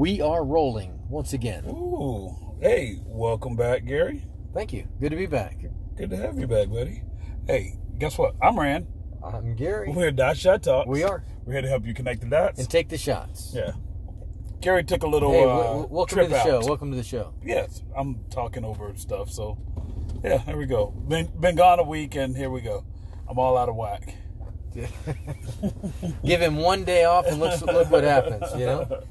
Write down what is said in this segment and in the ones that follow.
We are rolling once again. Ooh. Hey, welcome back, Gary. Thank you. Good to be back. Good to have you back, buddy. Hey, guess what? I'm Rand. I'm Gary. We're here at Dot Shot Talks. We are. We're here to help you connect the dots. And take the shots. yeah. Gary took a little Hey, uh, welcome trip to the out. show. Welcome to the show. Yes, I'm talking over stuff, so yeah, here we go. Been been gone a week, and here we go. I'm all out of whack. Give him one day off and look look what happens. You know,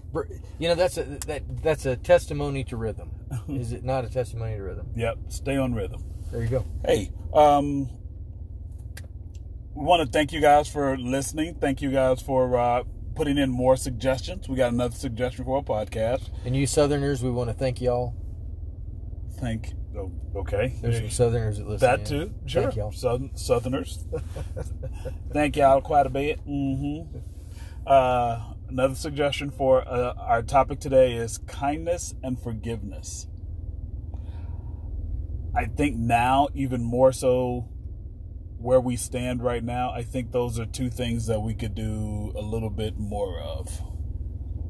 you know that's a that that's a testimony to rhythm. Is it not a testimony to rhythm? Yep, stay on rhythm. There you go. Hey, um, we want to thank you guys for listening. Thank you guys for uh, putting in more suggestions. We got another suggestion for a podcast. And you Southerners, we want to thank y'all. Thank. Oh, okay. There's some Southerners that listen. That too, sure. Thank y'all. Southern, Southerners. Thank y'all quite a bit. Mm-hmm. Uh, another suggestion for uh, our topic today is kindness and forgiveness. I think now, even more so, where we stand right now, I think those are two things that we could do a little bit more of.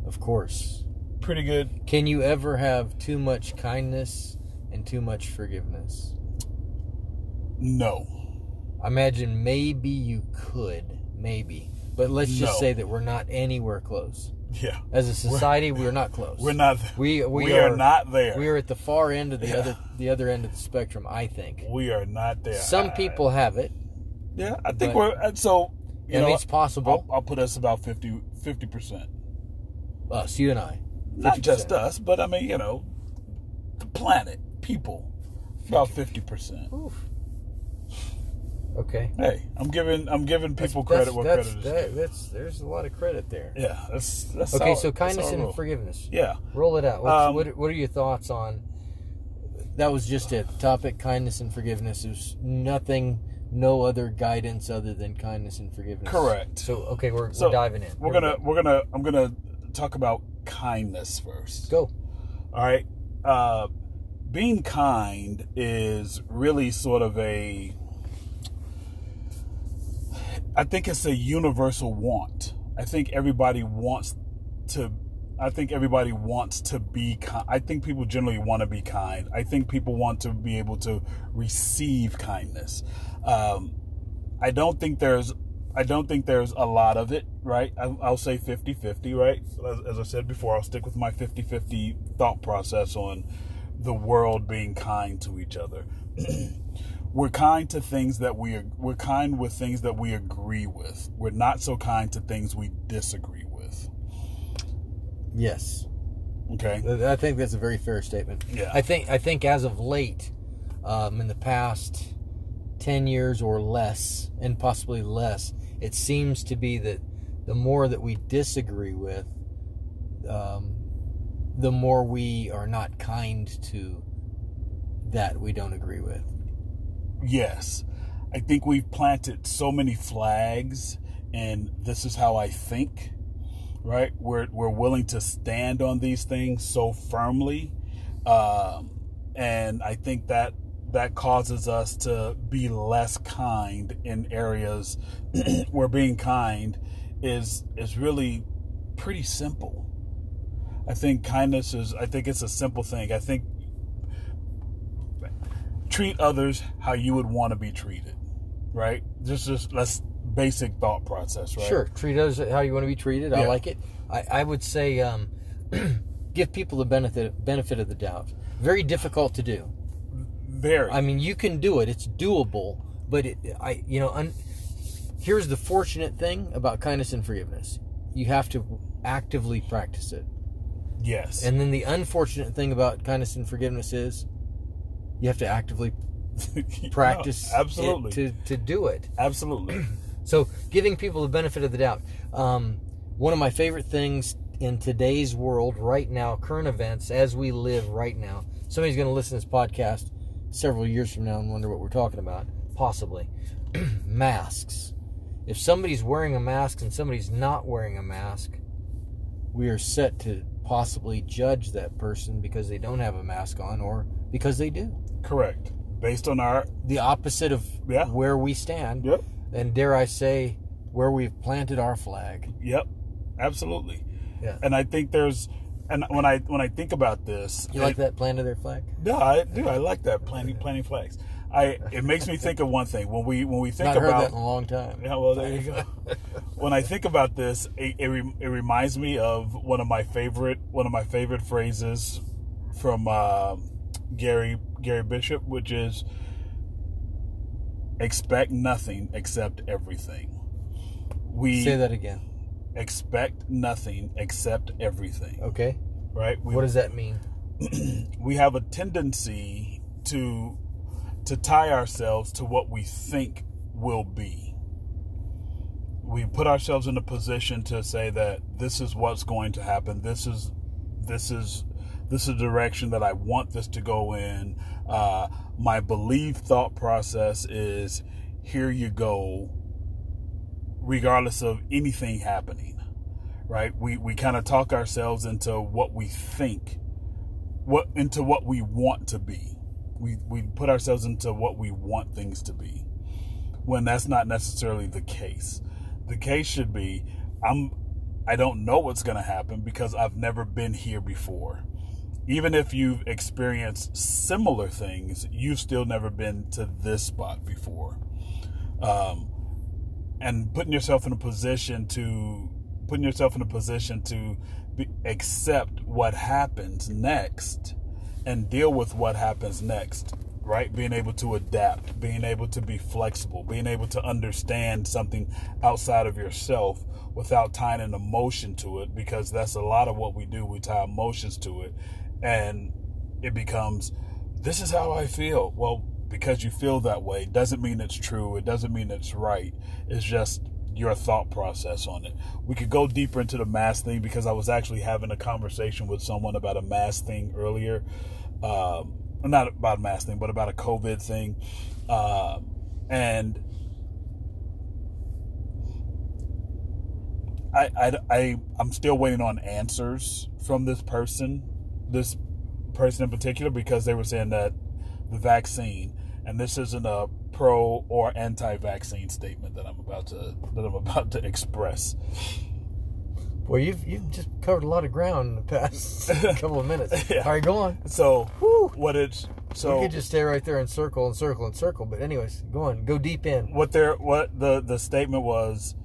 Of course. Pretty good. Can you ever have too much kindness and too much forgiveness? No. I imagine maybe you could, maybe. But let's just No. say that we're not anywhere close. Yeah. As a society, we're, not close. We're not. We we, we are, not there. We are at the far end of the Yeah. other the other end of the spectrum. I think We are not there. some I- people have it. Yeah, I think But- we're and so. You I know, mean, it's possible. I'll, I'll put us about 50 percent. Us, you and I. Not just 50%. us, but I mean, you know, the planet, people, about fifty percent. Okay. Hey, I'm giving I'm giving people That's- credit where that's, credit is that- due. that's there's a lot of credit there. Yeah, that's that's Okay, solid. so kindness our and forgiveness. Yeah, Roll it out. What's, Um, what, what are your thoughts on? That was just it. Topic: kindness and forgiveness. There's nothing, no other guidance other than kindness and forgiveness. Correct. So okay, we're, So, we're diving in. we're Here we gonna go. we're gonna I'm gonna talk about kindness first. go. All right. Uh, being kind is really sort of a. I think it's a universal want. I think everybody wants to. I think everybody wants to be kind. I think people generally want to be kind. I think people want to be able to receive kindness. Um, I don't think there's. I don't think there's a lot of it, right? I, I'll say 50 50, right? As, as I said before, I'll stick with my 50 50 thought process on the world being kind to each other. we're kind to things that we are, we're kind with things that we agree with. We're not so kind to things we disagree with. Yes, Okay? I think that's a very fair statement. Yeah. I think I think as of late, um, in the past ten years or less, and possibly less, it seems to be that the more that we disagree with, um, the more we are not kind to that we don't agree with. Yes. I think we've planted so many flags and this is how I think, right? We're we're willing to stand on these things so firmly. Um, and I think that that causes us to be less kind in areas where being kind is is really pretty simple. I think kindness is I think it's a simple thing. I think treat others how you would want to be treated, right? Just just that's basic thought process, right? Sure, treat others how you want to be treated. I like it. I, I would say um, give people the benefit benefit of the doubt. Very difficult to do. Very. I mean, you can do it. It's doable, but it, I, you know, un, here's the fortunate thing about kindness and forgiveness: you have to actively practice it. Yes. And then the unfortunate thing about kindness and forgiveness is you have to actively practice No, absolutely. to to do it. absolutely. So, giving people the benefit of the doubt. Um, one of my favorite things in today's world, right now, current events, as we live right now. Somebody's going to listen to this podcast several years from now and wonder what we're talking about. Possibly. Masks. If somebody's wearing a mask and somebody's not wearing a mask, we are set to possibly judge that person because they don't have a mask on or because they do. Correct. Based on our The opposite of Yeah. where we stand. Yep. and dare I say, where we've planted our flag. Yep. Absolutely. Yeah. And I think there's and when I when I think about this, You like it- that planted their flag? No, I do. I like that planting planting flags. I it makes me think of one thing when we when we think Not heard about that in a long time. yeah, well, there you go. when I think about this, it, it, re- it reminds me of one of my favorite one of my favorite phrases from uh, Gary Gary Bishop, which is expect nothing except everything. We Say that again. expect nothing except everything. Okay. Right? We, What does that mean? we have a tendency to to tie ourselves to what we think will be. We put ourselves in a position to say that this is what's going to happen. This is this is this is the direction that I want this to go in. Uh, my belief thought process is here you go, regardless of anything happening. Right? We we kind of talk ourselves into what we think what into what we want to be. We we put ourselves into what we want things to be. When that's not necessarily the case. The case should be I'm I don't know what's going to happen because I've never been here before. Even if you've experienced similar things, you've still never been to this spot before. Um, and putting yourself in a position to putting yourself in a position to be, accept what happens next and deal with what happens next right? Being able to adapt being able to be flexible being able to understand something outside of yourself without tying an emotion to it because that's a lot of what we do. We tie emotions to it and it becomes this is how i feel. Well because you feel that way doesn't mean it's true. It doesn't mean it's right. It's just your thought process on it. We could go deeper into the mask thing because i was actually having a conversation with someone about a mask thing earlier. Um, not about a mask thing but about a covid thing. Um, and I, I, I, I'm still waiting on answers from this person, this person in particular, because they were saying that the vaccine, and this isn't a pro or anti-vaccine statement that I'm about to that I'm about to express. Well, you've you've just covered a lot of ground in the past couple of minutes. Yeah. All right, go on. So Whew. what it's so we could just stay right there and circle and circle and circle. But anyways, go on. Go deep in. what their what the the statement was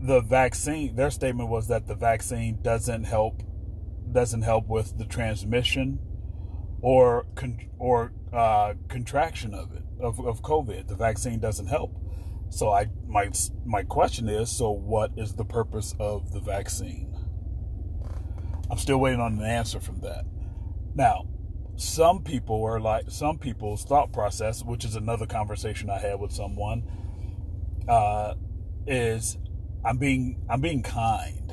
the vaccine their statement was that the vaccine doesn't help doesn't help with the transmission or or uh, contraction of it of, of covid. The vaccine doesn't help. So i my my question is so what is the purpose of the vaccine? I'm still waiting on an answer from that. Now some people are like some people's thought process which is another conversation i had with someone uh, is I'm being I'm being kind.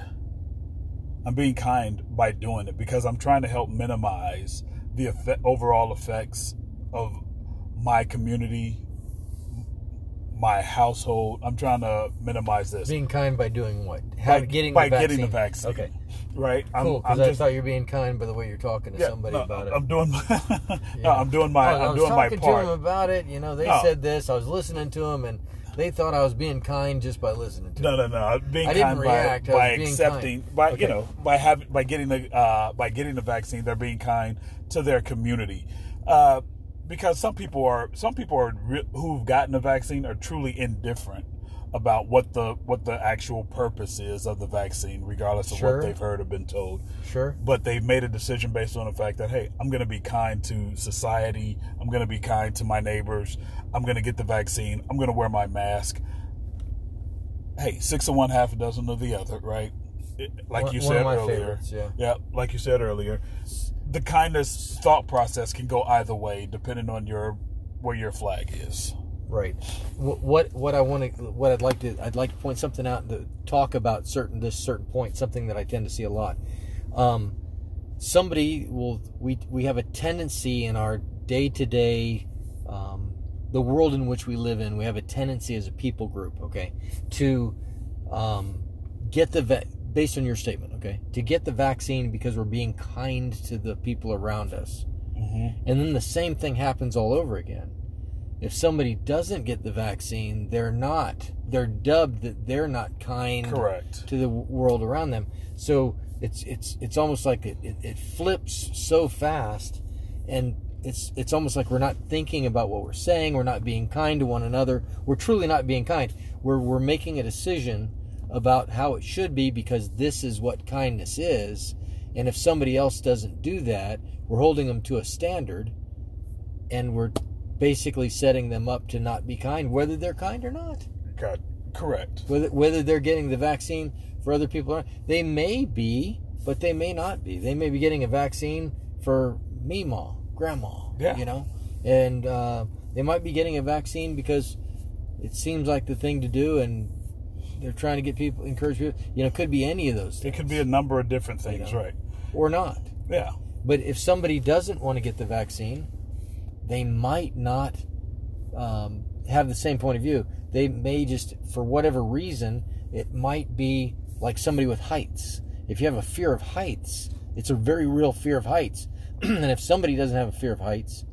I'm being kind by doing it because I'm trying to help minimize the effect, overall effects of my community, my household. I'm trying to minimize this Being kind by doing what? by, getting by the getting the vaccine. Okay, right. I'm, cool. Because I just thought you're being kind by the way you're talking to yeah, somebody no, about it. I'm doing my no, I'm doing my I, I'm doing my talking part. to them about it. You know, they No. said this. I was listening to them, and they thought I was being kind just by listening to No, them. no, no. Being I kind by, by accepting, kind. by Okay. you know, by having, by getting the, uh, by getting the vaccine, they're being kind to their community, uh, because some people are, some people are who've gotten the vaccine are truly indifferent about what the what the actual purpose is of the vaccine, regardless of Sure. what they've heard or been told. Sure. But they've made a decision based on the fact that hey, I'm going to be kind to society. I'm going to be kind to my neighbors. I'm going to get the vaccine. I'm going to wear my mask hey, six of one, half a dozen of the other, right? It- like One- you said earlier. yeah. Yeah, like you said earlier. The kindness thought process can go either way depending on your where your flag is. Right. What what I want to what I'd like to I'd like to point something out to talk about certain this certain point something that I tend to see a lot. Um, somebody will we we have a tendency in our day to day the world in which we live in we have a tendency as a people group okay to um, get the based on your statement okay to get the vaccine because we're being kind to the people around us Mm-hmm. and then the same thing happens all over again. If somebody doesn't get the vaccine, they're not. They're dubbed that they're not kind Correct. to the world around them. So it's it's it's almost like it, it, it flips so fast and it's it's almost like we're not thinking about what we're saying we're not being kind to one another we're truly not being kind we're we're making a decision about how it should be because this is what kindness is and if somebody else doesn't do that we're holding them to a standard and we're basically setting them up to not be kind whether they're kind or not God, correct. whether whether they're getting the vaccine for other people or not. They may be, but they may not be. They may be getting a vaccine for Mima, grandma, Yeah. you know, and uh, they might be getting a vaccine because it seems like the thing to do, and they're trying to get people, encourage people. You know, it could be any of those It could be a number of different things, know. right? or not. Yeah. But if somebody doesn't want to get the vaccine, they might not um, have the same point of view. They may just, for whatever reason, it might be like somebody with heights. If you have a fear of heights, it's a very real fear of heights. and if somebody doesn't have a fear of heights,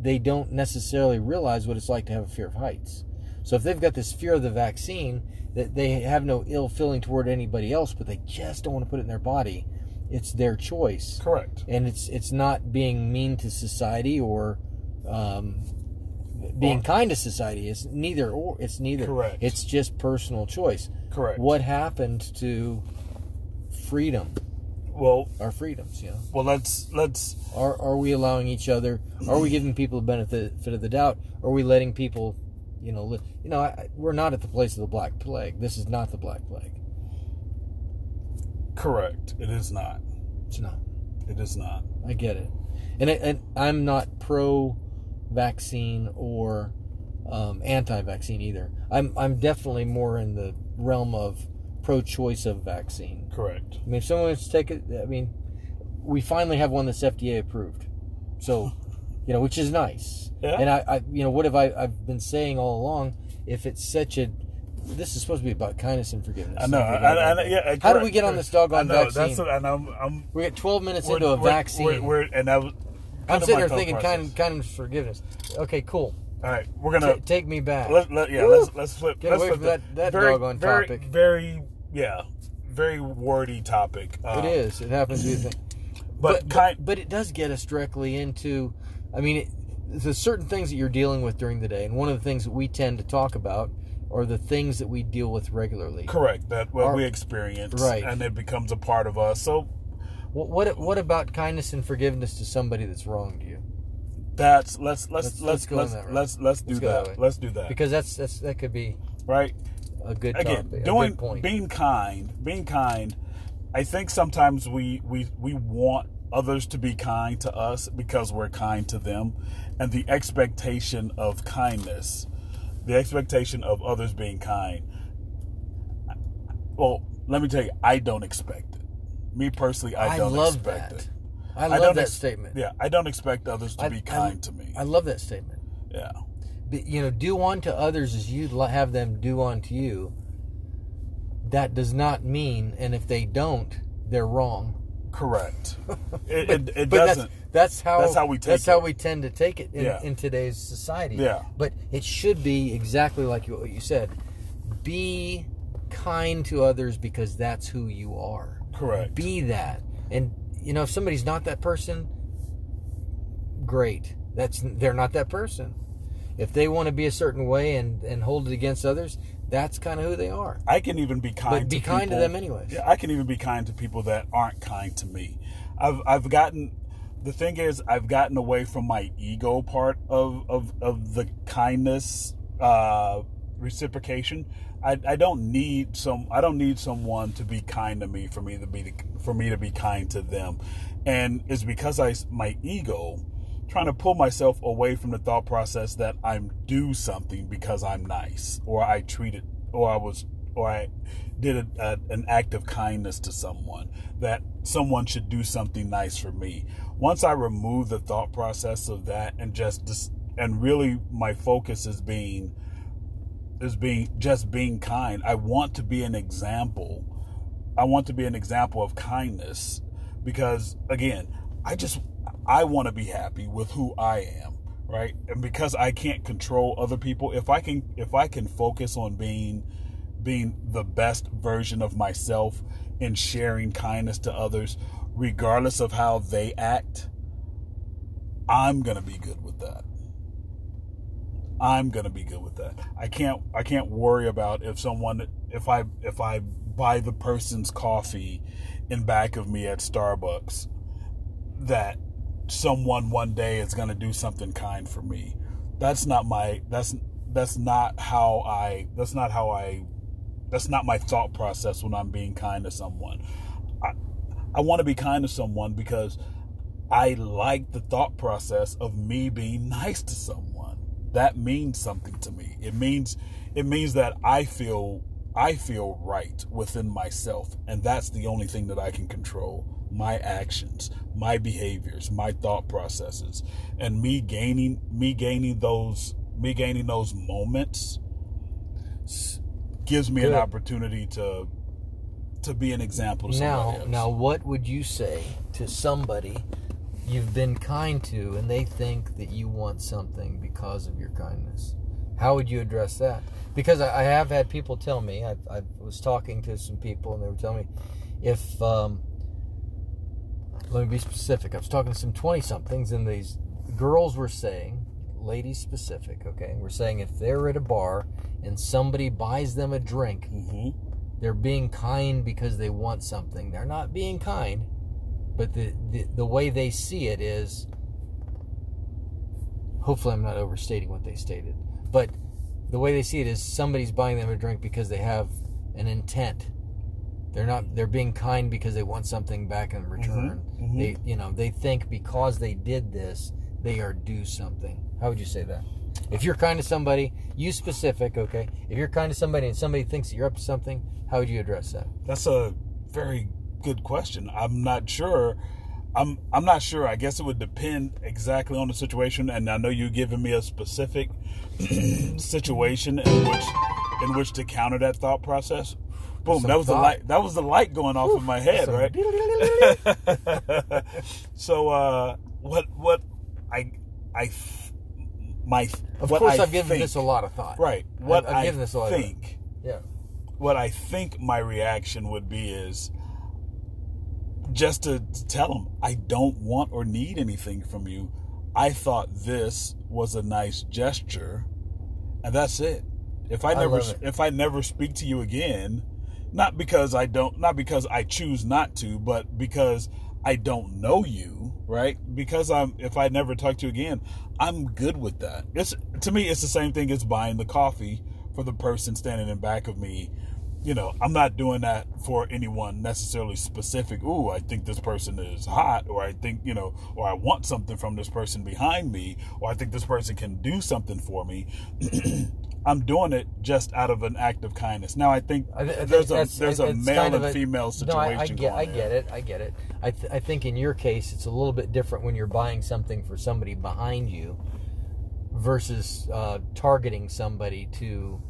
they don't necessarily realize what it's like to have a fear of heights. So if they've got this fear of the vaccine, that they have no ill feeling toward anybody else, but they just don't want to put it in their body, it's their choice Correct. and it's it's not being mean to society or um, being kind to society. It's neither or. It's neither. Correct. It's just personal choice. Correct. What happened to freedom? Well, Our freedoms, you know. well, let's let's Are are we allowing each other? Are we giving people the benefit of the doubt? Are we letting people, you know, you know, I, we're not at the place of the Black Plague. This is not the Black Plague. correct. It is not. It's not. It is not. I get it, and it, and I'm not pro-vaccine or um, anti-vaccine either. I'm I'm definitely more in the realm of pro-choice of vaccine. Correct. I mean, if someone wants to take it, I mean, we finally have one that's FDA approved, so you know, which is nice. Yeah. And I, I, you know, what have I I've been saying all along? If it's such a this is supposed to be about kindness and forgiveness. I know. I, I, I, yeah, How do we get on this doggone I know, vaccine? That's what, and I'm, I'm we get 12 minutes into a vaccine. We're, we're, and that was I'm sitting my here thinking process. kind, kind of forgiveness. Okay, cool. All right, we're gonna Ta take me back. let, let, yeah, Woo! let's let's flip. Get let's away flip from that- that very, doggone very, topic. Very, yeah, very wordy topic. It Um, is. It happens to be the thing. but, kind. but it does get us directly into. I mean, it, there's certain things that you're dealing with during the day, and one of the things that we tend to talk about are the things that we deal with regularly. correct that what Our- we experience, Right. and it becomes a part of us. So What, what what about kindness and forgiveness to somebody that's wronged you? that's let's let's Let's- let's let's go let's let's, let's do that that. Let's do that. Because that's that's that could be right. a good again topic, doing good point. being kind being kind i think sometimes we we we want others to be kind to us because we're kind to them and the expectation of kindness the expectation of others being kind well let me tell you i don't expect it me personally i, I don't expect that. it I love I love don't that ex- statement. yeah i don't expect others to I- be I- kind to me I love that statement. yeah But, you know, do unto others as you'd have them do unto you. That does not mean, and if they don't, they're wrong. Correct it, it, it but doesn't That's, that's how That's how we take That's how we tend to take it in, Yeah. in today's society. Yeah. But it should be exactly like you- what you said. Be kind to others because that's who you are. correct Be that. And you know, if somebody's not that person, great. That's they're not that person. If they want to be a certain way and and hold it against others, that's kind of who they are. I can even be kind. But be to kind to them anyways. Yeah, I can even be kind to people that aren't kind to me. I've I've gotten. The thing is, I've gotten away from my ego part of of of the kindness uh, reciprocation. I, I don't need some. I don't need someone to be kind to me for me to be for me to be kind to them, and it's because I my ego trying to pull myself away from the thought process that I'm due something because I'm nice or I treated or I was or I did a, a, an act of kindness to someone that someone should do something nice for me. Once I remove the thought process of that and just, just and really my focus is being is being just being kind. I want to be an example. I want to be an example of kindness because again, I just I want to be happy with who I am, right? And because I can't control other people, if I can if I can focus on being being the best version of myself and sharing kindness to others, regardless of how they act, I'm gonna be good with that. I'm gonna be good with that. I can't I can't worry about if someone if I if I buy the person's coffee in back of me at Starbucks that someone one day is gonna do something kind for me. That's not my that's that's not how I that's not how I that's not my thought process when I'm being kind to someone. I I want to be kind to someone because I like the thought process of me being nice to someone that means something to me. It means it means that I feel I feel right within myself, and that's the only thing that I can control. My actions, my behaviors, my thought processes, and me gaining me gaining those me gaining those moments gives me Good. an opportunity to to be an example to now, else. Now, what would you say to somebody you've been kind to and they think that you want something because of your kindness. How would you address that? Because I, have had people tell me, I, I, was talking to some people and they were telling me if, um, let me be specific, I was talking to some 20 somethings and these girls were saying, ladies specific, okay, we're saying if they're at a bar and somebody buys them a drink, mm-hmm. they're being kind because they want something. They're not being kind but the, the, the way they see it is hopefully I'm not overstating what they stated, but the way they see it is somebody's buying them a drink because they have an intent. They're not they're being kind because they want something back in return. Mm-hmm, mm-hmm. They you know, they think because they did this, they are due something. How would you say that? If you're kind to somebody, you specific, okay? If you're kind to somebody and somebody thinks that you're up to something, how would you address that? That's a very good question. I'm not sure. I'm I'm not sure. I guess it would depend exactly on the situation. And I know you're giving me a specific situation in which in which to counter that thought process. Boom! That was thought. the light. That was the light going off Ooh, in my head, right? so uh, what what I I my of course I I've given think, this a lot of thought. Right. What I've, I've given this a lot think. Of, yeah. What I think my reaction would be is just to, tell them I don't want or need anything from you. I thought this was a nice gesture, and that's it. If I, I never if I never speak to you again, not because I don't not because I choose not to, but because I don't know you, right? Because I'm if I never talk to you again, I'm good with that. It's to me it's the same thing as buying the coffee for the person standing in back of me you know, I'm not doing that for anyone necessarily specific. Ooh, I think this person is hot, or I think, you know, or I want something from this person behind me, or I think this person can do something for me. I'm doing it just out of an act of kindness. Now, I think, I th- I there's a there's a male kind of and female situation. No, I, I get, I get it. I get it. I, th- I think in your case, it's a little bit different when you're buying something for somebody behind you versus uh, targeting somebody to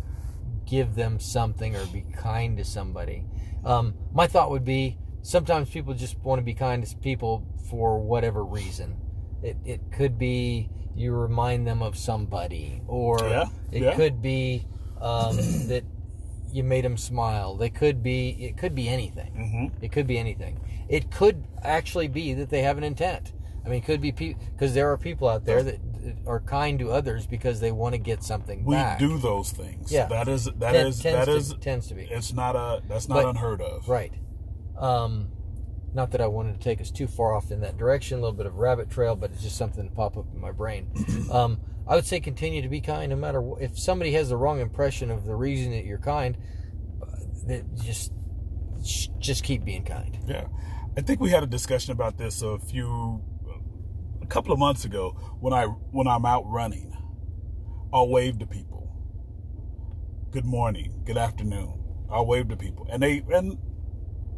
give them something or be kind to somebody. Um, my thought would be sometimes people just want to be kind to people for whatever reason. It, it could be you remind them of somebody, or yeah, it yeah. could be um, that you made them smile. They could be it could be anything. Mm-hmm. It could be anything. It could actually be that they have an intent. I mean, it could be people because there are people out there that are kind to others because they want to get something back. we back. do those things. Yeah, that is that Ten, is that to, is tends to be. It's not a that's not but, unheard of. Right. Um, not that I wanted to take us too far off in that direction, a little bit of rabbit trail, but it's just something to pop up in my brain. um, I would say continue to be kind, no matter what. If somebody has the wrong impression of the reason that you're kind, uh, just just keep being kind. Yeah, I think we had a discussion about this a few a couple of months ago when I when I'm out running, I'll wave to people. Good morning, good afternoon. I'll wave to people, and they and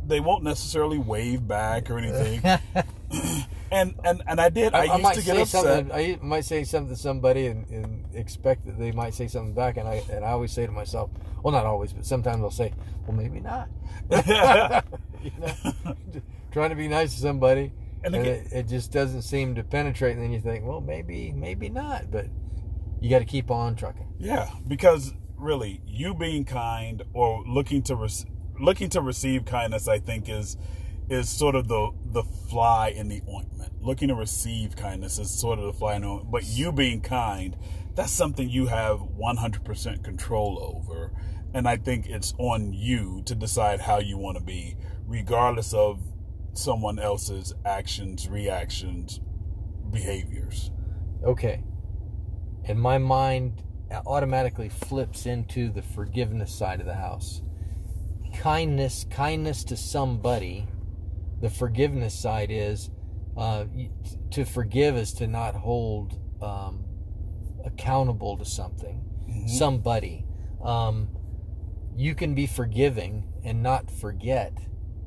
they won't necessarily wave back or anything. and and and I did. I, I, I used to get upset. I might say something to somebody and, and, expect that they might say something back, and I and I always say to myself, well, not always, but sometimes I'll say, well, maybe not. you know, trying to be nice to somebody and, and it, it, just doesn't seem to penetrate. And then you think, well, maybe, maybe not. But you got to keep on trucking. Yeah, because really, you being kind or looking to re- looking to receive kindness i think is is sort of the the fly in the ointment looking to receive kindness is sort of the fly in the ointment but you being kind that's something you have 100% control over and i think it's on you to decide how you want to be regardless of someone else's actions reactions behaviors Okay. And my mind automatically flips into the forgiveness side of the house. Kindness, kindness to somebody. The forgiveness side is uh, to forgive is to not hold um, accountable to something, Mm-hmm. somebody. Um, you can be forgiving and not forget.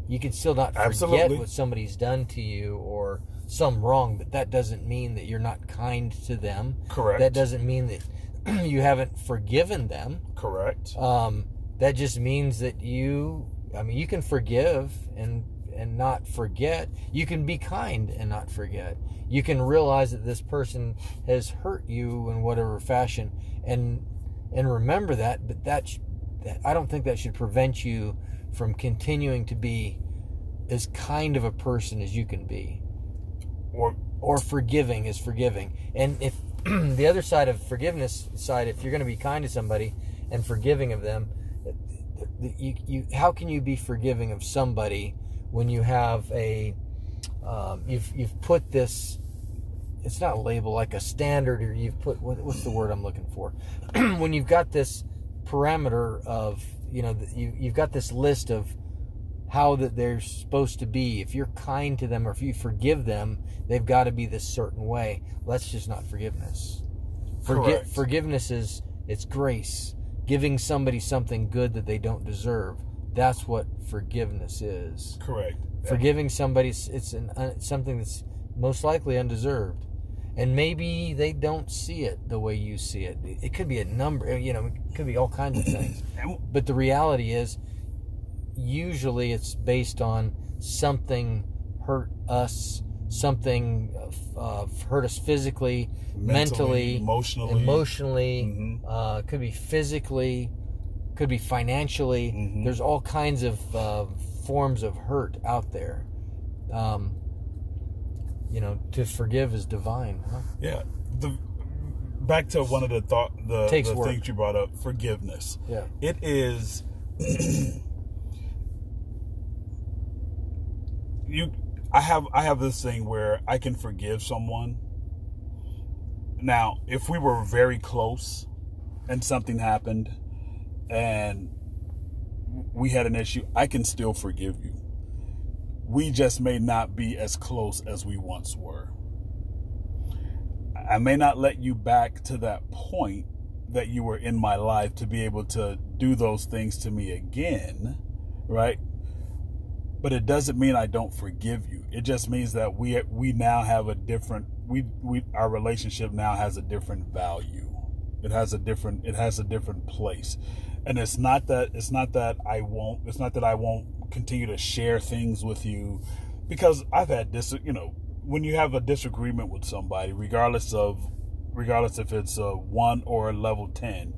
You can still not forget Absolutely. what somebody's done to you or some wrong, but that doesn't mean that you're not kind to them. Correct. That doesn't mean that you haven't forgiven them. correct Um, that just means that you, I mean, you can forgive and and not forget. You can be kind and not forget. You can realize that this person has hurt you in whatever fashion, and and remember that. But that, sh- that I don't think that should prevent you from continuing to be as kind of a person as you can be or or forgiving is forgiving. And if the other side of forgiveness side, if you're going to be kind to somebody and forgiving of them, you, you how can you be forgiving of somebody when you have a um, you've you've put this it's not a label like a standard or you've put what, what's the word I'm looking for when you've got this parameter of you know you you've got this list of how that they're supposed to be. If you're kind to them or if you forgive them, they've got to be this certain way. Well, that's just not forgiveness. Forgi- forgiveness is it's grace, giving somebody something good that they don't deserve. That's what forgiveness is. correct Forgiving somebody, it's an, uh, something that's most likely undeserved. And maybe they don't see it the way you see it. It could be a number, you know, it could be all kinds of things. But the reality is, usually it's based on something hurt us, something uh, hurt us physically, mentally, emotionally emotionally. Mhm. Uh, could be physically, could be financially. Mhm. There's all kinds of uh, forms of hurt out there. Um, you know, to forgive is divine. Huh? Yeah. The back to one of the thought the, Takes the things you brought up, forgiveness. Yeah. It is you I have I have this thing where I can forgive someone. Now, if we were very close and something happened and we had an issue, I can still forgive you. We just may not be as close as we once were. I may not let you back to that point that you were in my life to be able to do those things to me again, right? But it doesn't mean I don't forgive you. It just means that we we now have a different we we our relationship now has a different value. It has a different it has a different place. And it's not that it's not that I won't it's not that I won't continue to share things with you because I've had this you know when you have a disagreement with somebody regardless of regardless if it's a 1 or a level 10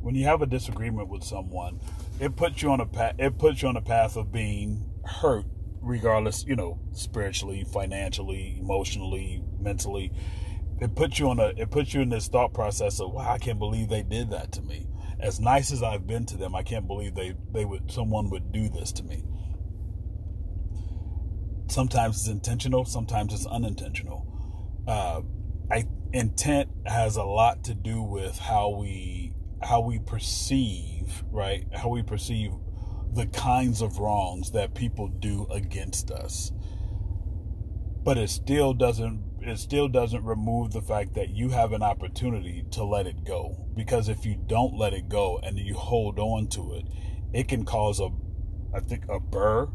when you have a disagreement with someone it puts you on a path it puts you on a path of being hurt regardless you know spiritually financially emotionally mentally. It puts you on a it puts you in this thought process of wow I can't believe they did that to me. As nice as I've been to them I can't believe they they would someone would do this to me. Sometimes it's intentional sometimes it's unintentional. Uh, I intent has a lot to do with how we how we perceive right? How we perceive the kinds of wrongs that people do against us. But it still doesn't it still doesn't remove the fact that you have an opportunity to let it go. Because if you don't let it go and you hold on to it it can cause a i think a burr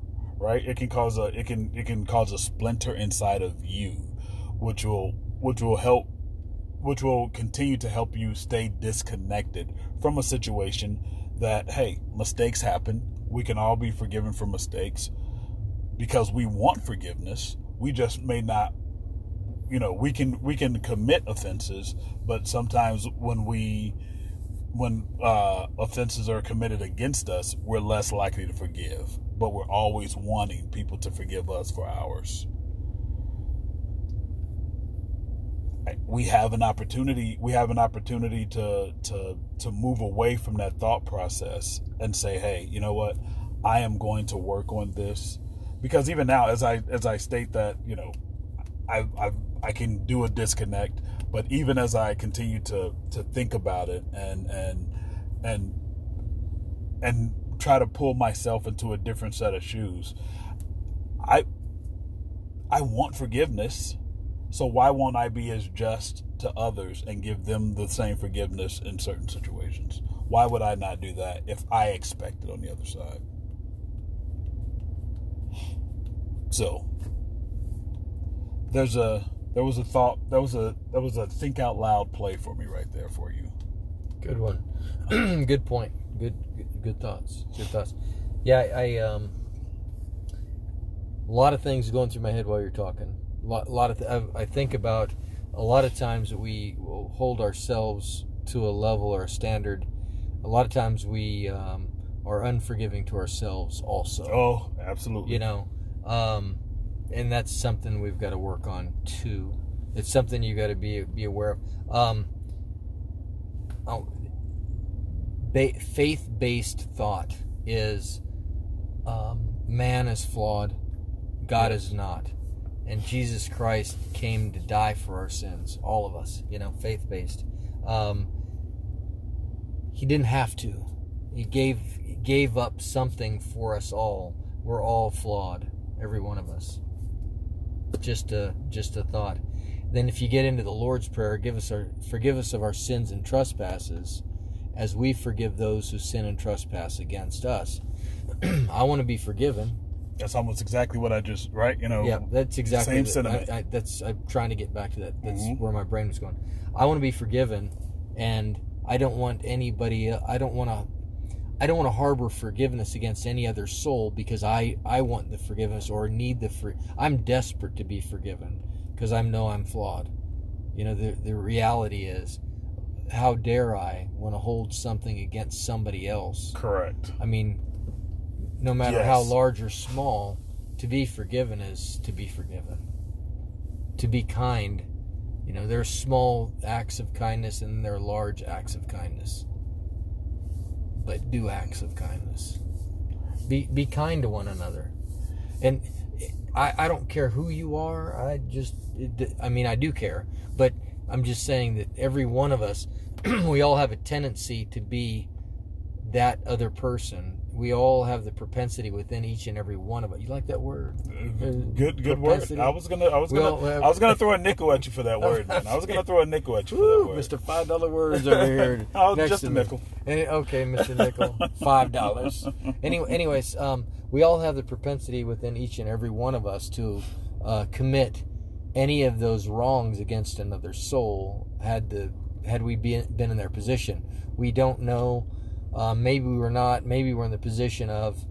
right? It can cause a it can it can cause a splinter inside of you which will which will help which will continue to help you stay disconnected from a situation that hey mistakes happen we can all be forgiven for mistakes because we want forgiveness we just may not you know we can we can commit offenses but sometimes when we when uh, offenses are committed against us, we're less likely to forgive. But we're always wanting people to forgive us for ours. We have an opportunity. We have an opportunity to to to move away from that thought process and say, "Hey, you know what? I am going to work on this." Because even now, as I as I state that, you know, I I I can do a disconnect but even as I continue to to think about it and and and and try to pull myself into a different set of shoes, I I want forgiveness. So why won't I be as just to others and give them the same forgiveness in certain situations? Why would I not do that if I expect it on the other side? So there's a there was a thought that was a that was a think out loud play for me right there for you. Good one. Good point. Good, good, good thoughts. Good thoughts. Yeah I, um a lot of things going through my head while you're talking lot, a lot of th- I, I think about a lot of times we hold ourselves to a level or a standard. A lot of times we um, are unforgiving to ourselves also. Oh absolutely. You know um, and that's something we've got to work on too. It's something you've got to be be aware of. Um, oh, ba- faith based thought is um, man is flawed, God is not, and Jesus Christ came to die for our sins, all of us. You know, faith based. Um, he didn't have to. He gave gave up something for us all. We're all flawed, every one of us just a just a thought. Then if you get into the Lord's prayer, give us our forgive us of our sins and trespasses as we forgive those who sin and trespass against us. I want to be forgiven. That's almost exactly what I just right. You know. Yeah, that's exactly same the, sentiment. I, I, that's I'm trying to get back to that. That's Mhm. where my brain was going. I want to be forgiven, and I don't want anybody. I don't want to. I don't want to harbor forgiveness against any other soul because I I want the forgiveness or need the free. I'm desperate to be forgiven because I know I'm flawed. You know the the reality is, how dare I want to hold something against somebody else? Correct. I mean, no matter how large or small, to be forgiven is to be forgiven. To be kind, you know, there are small acts of kindness and there are large acts of kindness. But do acts of kindness. Be be kind to one another. And I, I don't care who you are. I just, it, I mean, I do care. But I'm just saying that every one of us, we all have a tendency to be that other person. We all have the propensity within each and every one of us. You like that word? Good, good word. I was gonna, I was gonna, have- I was gonna throw a nickel at you for that word. Man. I was gonna throw a nickel at you for Woo, that word. Mr. Five Dollar Words over here. Oh, next just a nickel. Any- okay, Mr. Nickel, five dollars. Anyway, anyways, um, we all have the propensity within each and every one of us to uh, commit any of those wrongs against another soul. Had the had we been been in their position, we don't know. Uh, maybe we're not. Maybe we're in the position of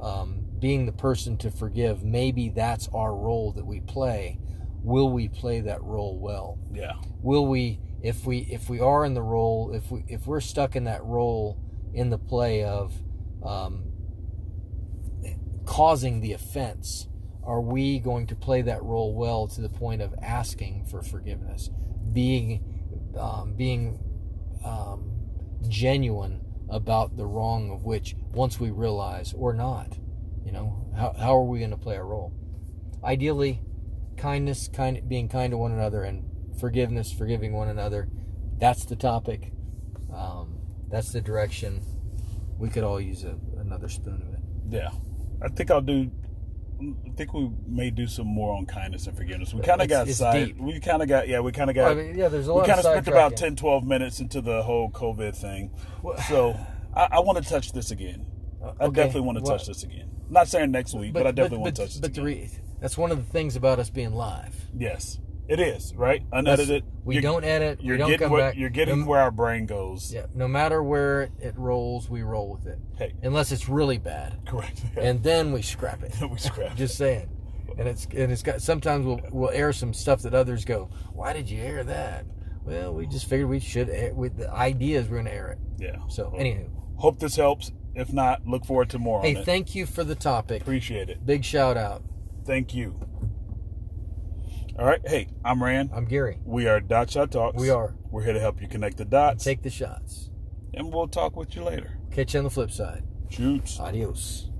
um, being the person to forgive. Maybe that's our role that we play. Will we play that role well? Yeah. will we if we if we are in the role if we if we're stuck in that role in the play of um, causing the offense are we going to play that role well to the point of asking for forgiveness being um, being um, genuine about the wrong of which once we realize or not you know how, how are we going to play our role ideally kindness kind being kind to one another and forgiveness forgiving one another that's the topic um, that's the direction we could all use a, another spoon of it Yeah. I think I'll do. I think we may do some more on kindness and forgiveness. We kind of got it's side. deep. We kind of got. Yeah, we kind of got. I mean, yeah there's a lot. we kind of spent about sidetracking. 10, 12 minutes into the whole COVID thing. Well- So I, I want to touch this again. I okay, definitely want to well- touch this again. Not saying next week, but, I definitely want to touch this but the again. re- that's one of the things about us being live yes, it is right. That's- Unedited. we You're- don't edit You're don't getting back You're getting no, where our brain goes. yeah, no matter where it, rolls we roll with it Hey, unless it's really bad correct. and then we scrap it we scrap. just saying and it's and it's got sometimes we'll we'll air some stuff that others go why did you air that Well, we just figured we should. Air, with the idea is we're to air it. Yeah. So, anywho, Hope this helps. If not, look forward to more hey, on it. thank you for the topic. Appreciate it. Big shout out. Thank you. All right. Hey, I'm Rand. I'm Gary. We are Dot Shot Talks. We are. We're here to help you connect the dots. Take the shots. and we'll talk with you later. Catch you on the flip side. Shoots. Adios.